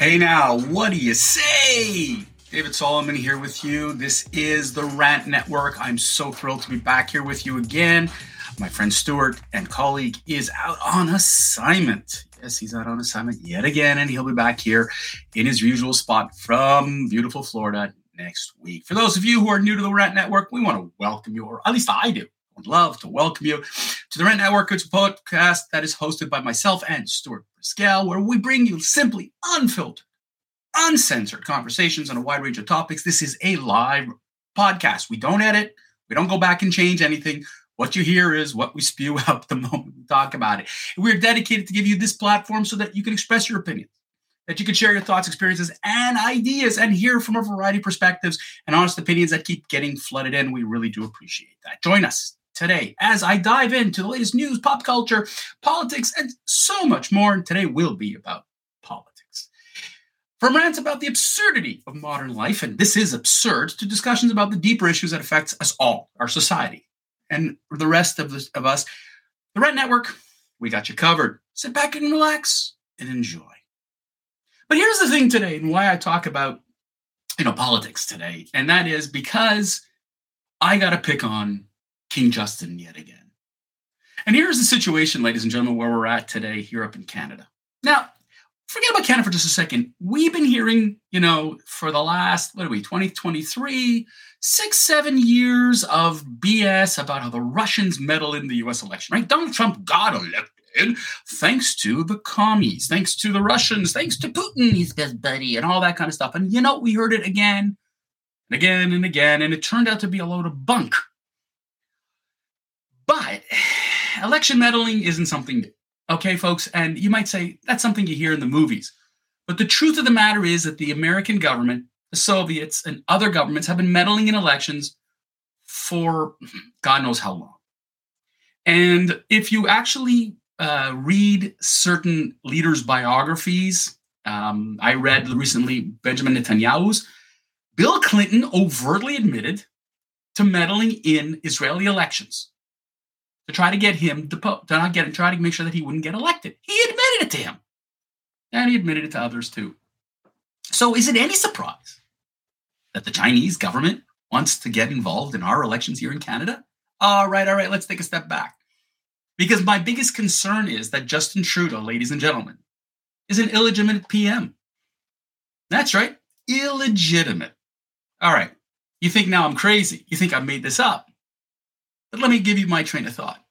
Hey now, what do you say? David Solomon here with you. This is the Rant Network. I'm so thrilled to be back here with you again. My friend Stuart and colleague is out on assignment. Yes, he's out on assignment yet again, and he'll be back here in his usual spot from beautiful Florida next week. For those of you who are new to the Rant Network, we want to welcome you, or at least I do. I would love to welcome you to the Rant Network. It's a podcast that is hosted by myself and Stuart Briscal, where we bring you simply unfiltered, uncensored conversations on a wide range of topics. This is a live podcast. We don't edit, we don't go back and change anything. What you hear is what we spew out the moment we talk about it. We're dedicated to give you this platform so that you can express your opinions, that you can share your thoughts, experiences, and ideas and hear from a variety of perspectives and honest opinions that keep getting flooded in. We really do appreciate that. Join us today as I dive into the latest news, pop culture, politics, and so much more. And today will be about politics. From rants about the absurdity of modern life, and this is absurd, to discussions about the deeper issues that affects us all, our society, and the rest of, the, of us. The Rant Network, we got you covered. Sit back and relax and enjoy. But here's the thing today, and why I talk about you know politics today, and that is because I got to pick on King Justin yet again. And here's the situation, ladies and gentlemen, where we're at today here up in Canada. Now, forget about Canada for just a second. We've been hearing, you know, for the last, what are we, 2023, six, seven years of BS about how the Russians meddle in the US election, right? Donald Trump got elected thanks to the commies, thanks to the Russians, thanks to Putin, his best buddy, and all that kind of stuff. And, you know, we heard it again and again and again, and it turned out to be a load of bunk. But election meddling isn't something new. Okay, folks? And you might say that's something you hear in the movies. But the truth of the matter is that the American government, the Soviets, and other governments have been meddling in elections for God knows how long. And if you actually uh, read certain leaders' biographies, um, I read recently Benjamin Netanyahu's. Bill Clinton overtly admitted to meddling in Israeli elections to try to get him deposed, to not get him, try to make sure that he wouldn't get elected. He admitted it to him. And he admitted it to others too. So is it any surprise that the Chinese government wants to get involved in our elections here in Canada? All right, all right, let's take a step back. Because my biggest concern is that Justin Trudeau, ladies and gentlemen, is an illegitimate PM. That's right, illegitimate. All right, you think now I'm crazy. You think I've made this up. But let me give you my train of thought.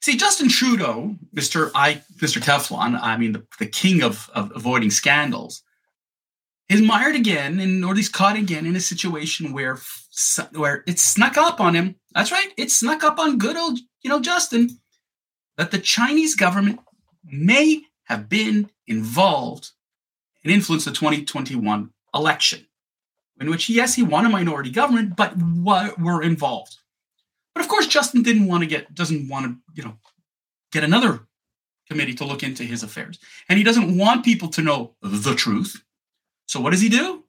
See, Justin Trudeau, Mr. I, Mr. Teflon, I mean, the, the king of, of avoiding scandals, is mired again, and or he's caught again in a situation where where it snuck up on him. That's right, it snuck up on good old, you know, Justin, that the Chinese government may have been involved and influenced the 2021 election, in which yes, he won a minority government, but were involved. But of course, Justin didn't want to get, doesn't want to, you know, get another committee to look into his affairs. And he doesn't want people to know the truth. So what does he do?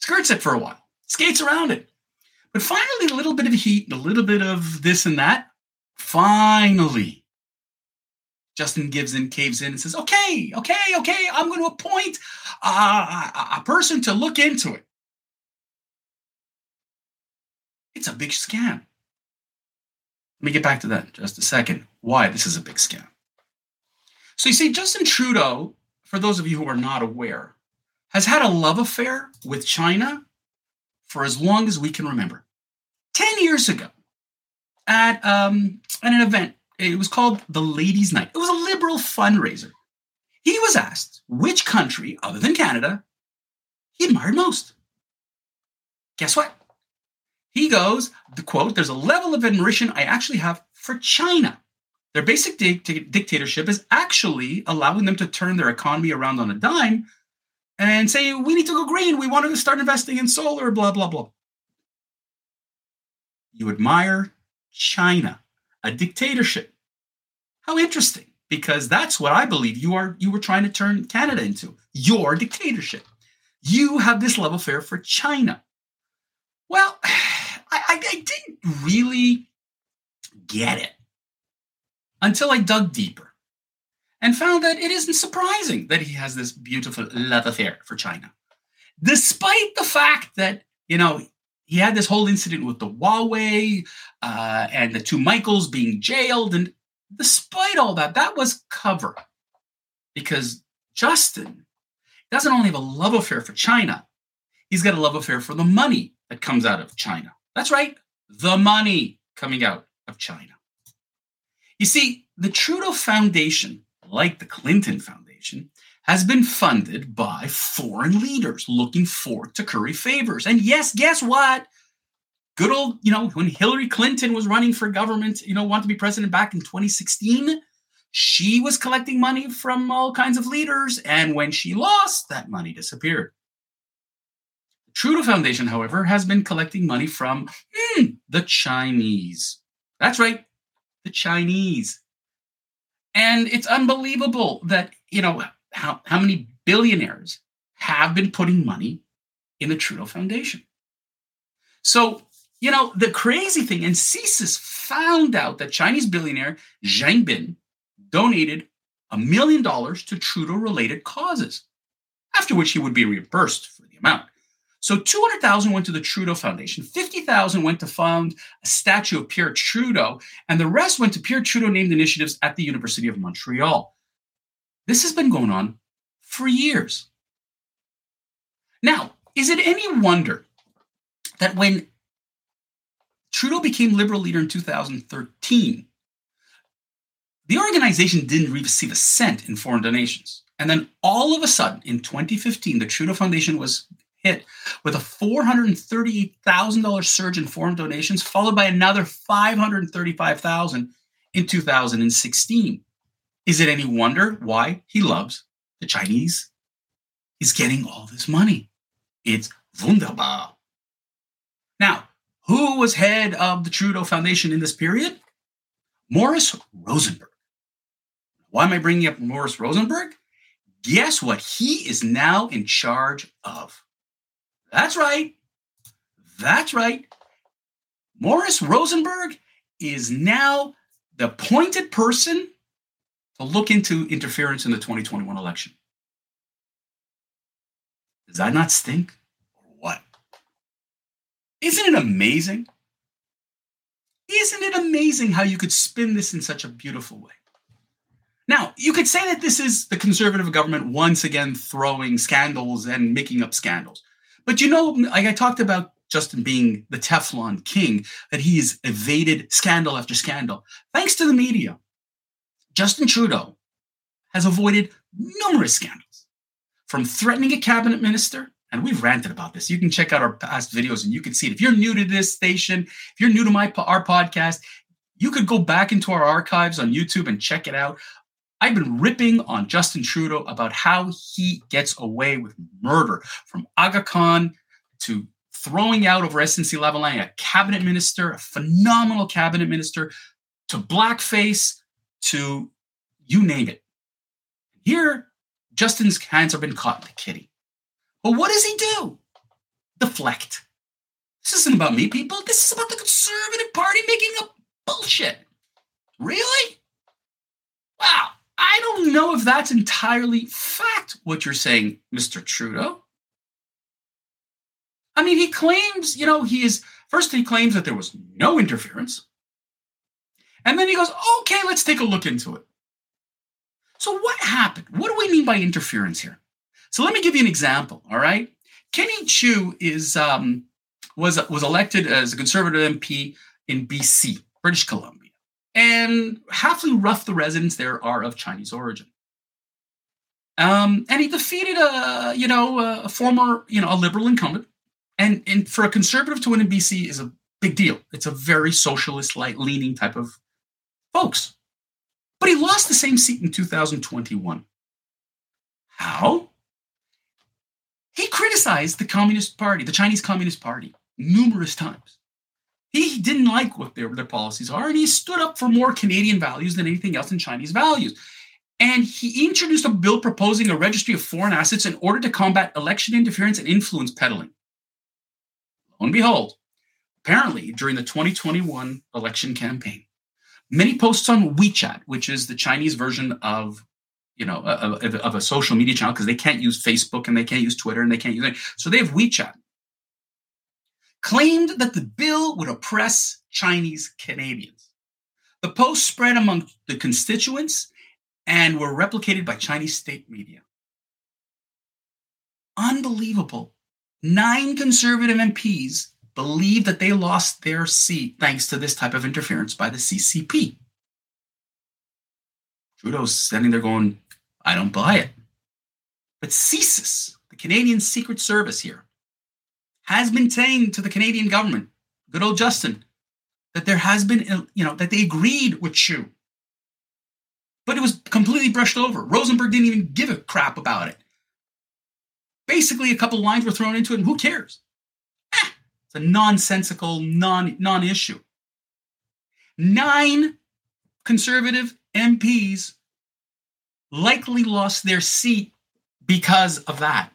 Skirts it for a while, skates around it. But finally, a little bit of heat, a little bit of this and that. Finally, Justin gives in, caves in, and says, "Okay, okay, okay, I'm going to appoint uh, a person to look into it." It's a big scam. Let me get back to that in just a second. Why this is a big scam. So you see, Justin Trudeau, for those of you who are not aware, has had a love affair with China for as long as we can remember. 10 years ago, at, um, at an event, it was called the Ladies' Night. It was a liberal fundraiser. He was asked which country, other than Canada, he admired most. Guess what? He goes, the quote, there's a level of admiration I actually have for China. Their basic dictatorship is actually allowing them to turn their economy around on a dime and say, we need to go green. We want to start investing in solar, blah, blah, blah. You admire China, a dictatorship. How interesting, because that's what I believe you are you were trying to turn Canada into. Your dictatorship. You have this love affair for China. Well, I, I, I didn't really get it until I dug deeper. and found that it isn't surprising that he has this beautiful love affair for China. Despite the fact that, you know, he had this whole incident with the Huawei uh, and the two Michaels being jailed. And despite all that, that was cover because Justin doesn't only have a love affair for China, he's got a love affair for the money that comes out of China. That's right, the money coming out of China. You see, the Trudeau Foundation, like the Clinton Foundation, has been funded by foreign leaders looking forward to curry favors. And yes, guess what? Good old, you know, when Hillary Clinton was running for government, you know, wanted to be president back in 2016, she was collecting money from all kinds of leaders. And when she lost, that money disappeared. Trudeau Foundation, however, has been collecting money from hmm, the Chinese. That's right, the Chinese. And it's unbelievable that, you know, how, how many billionaires have been putting money in the Trudeau Foundation. So, you know, the crazy thing, and CSIS found out that Chinese billionaire Zhang Bin donated a million dollars to Trudeau related causes, after which he would be reimbursed for the amount. So 200,000 went to the Trudeau Foundation, 50,000 went to fund a statue of Pierre Trudeau, and the rest went to Pierre Trudeau named initiatives at the University of Montreal. This has been going on for years. Now, is it any wonder that when Trudeau became Liberal leader in 2013, the organization didn't receive a cent in foreign donations. And then all of a sudden, in 2015, the Trudeau Foundation was hit with a $438,000 surge in foreign donations, followed by another 535,000 in 2016. Is it any wonder why he loves the Chinese? He's getting all this money. It's wunderbar. Now, who was head of the Trudeau Foundation in this period? Morris Rosenberg. Why am I bringing up Morris Rosenberg? Guess what he is now in charge of? That's right. That's right. Morris Rosenberg is now the appointed person to look into interference in the 2021 election. Does that not stink? Or what? Isn't it amazing? Isn't it amazing how you could spin this in such a beautiful way? Now, you could say that this is the conservative government once again throwing scandals and making up scandals. But you know, like I talked about Justin being the Teflon king, that he has evaded scandal after scandal, thanks to the media. Justin Trudeau has avoided numerous scandals, from threatening a cabinet minister, and we've ranted about this. You can check out our past videos and you can see it. If you're new to this station, if you're new to my our podcast, you could go back into our archives on YouTube and check it out. I've been ripping on Justin Trudeau about how he gets away with murder, from Aga Khan to throwing out over SNC-Lavalin a cabinet minister, a phenomenal cabinet minister, to blackface, to you name it. Here, Justin's hands have been caught in the kitty. But what does he do? Deflect. This isn't about me, people. This is about the Conservative Party making up bullshit. Really? Wow. I don't know if that's entirely fact, what you're saying, Mr. Trudeau. I mean, he claims, you know, he is, first, he claims that there was no interference. And then he goes, okay, let's take a look into it. So, what happened? What do we mean by interference here? So, let me give you an example. All right, Kenny Chiu is um, was was elected as a conservative MP in BC, British Columbia, and halfly rough the residents there are of Chinese origin. Um, and he defeated a you know a former you know a liberal incumbent, and and for a conservative to win in BC is a big deal. It's a very socialist like leaning type of folks. But he lost the same seat in 2021. How? He criticized the Communist Party, the Chinese Communist Party, numerous times. He didn't like what their, their policies are, and he stood up for more Canadian values than anything else in Chinese values. And he introduced a bill proposing a registry of foreign assets in order to combat election interference and influence peddling. Lo and behold, apparently during the 2021 election campaign, many posts on WeChat, which is the Chinese version of you know, of, of a social media channel because they can't use Facebook and they can't use Twitter and they can't use it. So they have WeChat. Claimed that the bill would oppress Chinese Canadians. The post spread among the constituents and were replicated by Chinese state media. Unbelievable. Nine conservative MPs believe that they lost their seat thanks to this type of interference by the CCP. Trudeau's standing there going, I don't buy it. But CSIS, the Canadian Secret Service here, has been saying to the Canadian government, good old Justin, that there has been, you know, that they agreed with Chiu. But it was completely brushed over. Rosenberg didn't even give a crap about it. Basically, a couple lines were thrown into it, and who cares? Eh, it's a nonsensical non, non-issue. Nine conservative MPs likely lost their seat because of that.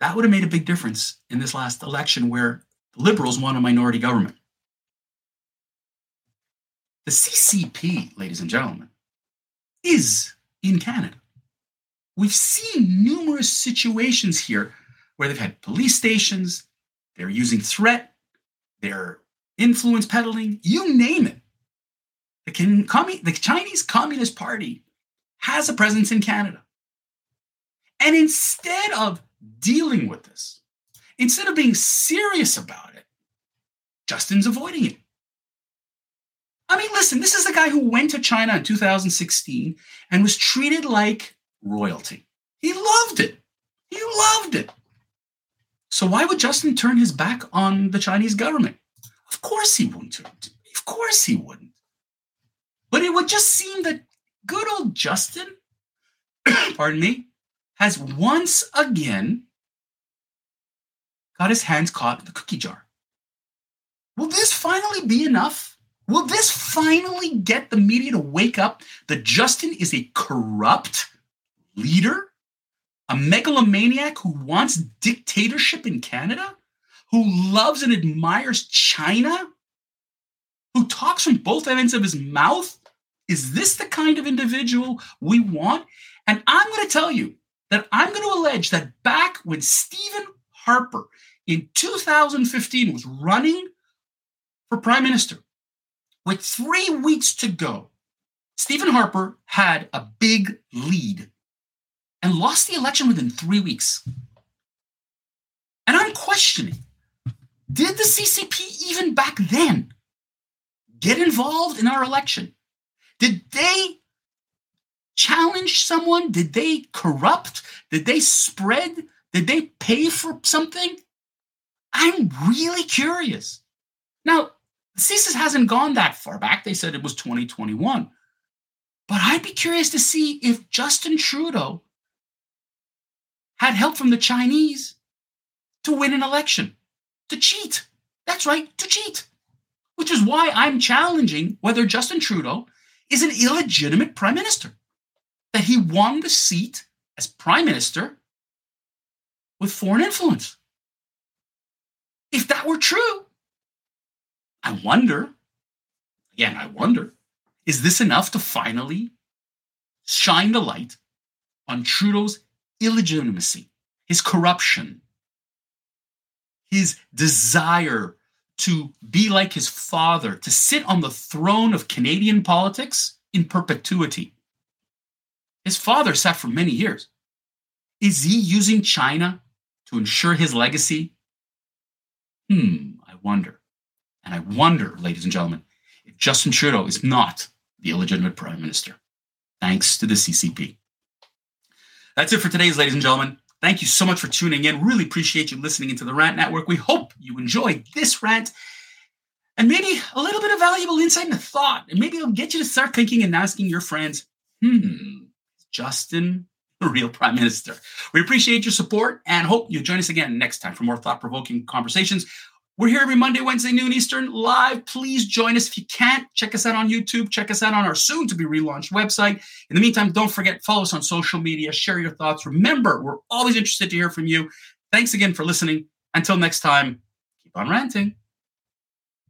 That would have made a big difference in this last election where the Liberals won a minority government. The CCP, ladies and gentlemen, is in Canada. We've seen numerous situations here where they've had police stations, they're using threat, they're influence peddling, you name it. The, the Chinese Communist Party has a presence in Canada. And instead of dealing with this, instead of being serious about it, Justin's avoiding it. I mean, listen, this is the guy who went to China in 2016 and was treated like royalty. He loved it. He loved it. So why would Justin turn his back on the Chinese government? Of course he wouldn't. Of course he wouldn't. But it would just seem that good old Justin, pardon me, has once again got his hands caught in the cookie jar. Will this finally be enough? Will this finally get the media to wake up that Justin is a corrupt leader? A megalomaniac who wants dictatorship in Canada? Who loves and admires China? Who talks from both ends of his mouth is this the kind of individual we want? And I'm going to tell you that I'm going to allege that back when Stephen Harper in 2015 was running for prime minister, with three weeks to go, Stephen Harper had a big lead and lost the election within three weeks. And I'm questioning did the CCP even back then get involved in our election? Did they challenge someone? Did they corrupt? Did they spread? Did they pay for something? I'm really curious. Now, CSIS hasn't gone that far back. They said it was 2021. But I'd be curious to see if Justin Trudeau had help from the Chinese to win an election, to cheat. That's right, to cheat. Which is why I'm challenging whether Justin Trudeau is an illegitimate prime minister. That he won the seat as prime minister with foreign influence. If that were true, I wonder, again, I wonder, is this enough to finally shine the light on Trudeau's illegitimacy, his corruption, his desire to be like his father, to sit on the throne of Canadian politics in perpetuity. His father sat for many years. Is he using China to ensure his legacy? Hmm, I wonder. And I wonder, ladies and gentlemen, if Justin Trudeau is not the illegitimate prime minister, thanks to the CCP. That's it for today's, ladies and gentlemen. Thank you so much for tuning in. Really appreciate you listening into the Rant Network. We hope you enjoyed this rant and maybe a little bit of valuable insight and thought. And maybe it'll get you to start thinking and asking your friends, hmm, Justin, the real prime minister. We appreciate your support and hope you'll join us again next time for more thought provoking conversations. We're here every Monday, Wednesday, noon Eastern, live. Please join us. If you can't, check us out on YouTube. Check us out on our soon to be relaunched website. In the meantime, don't forget, follow us on social media, share your thoughts. Remember, we're always interested to hear from you. Thanks again for listening. Until next time, keep on ranting.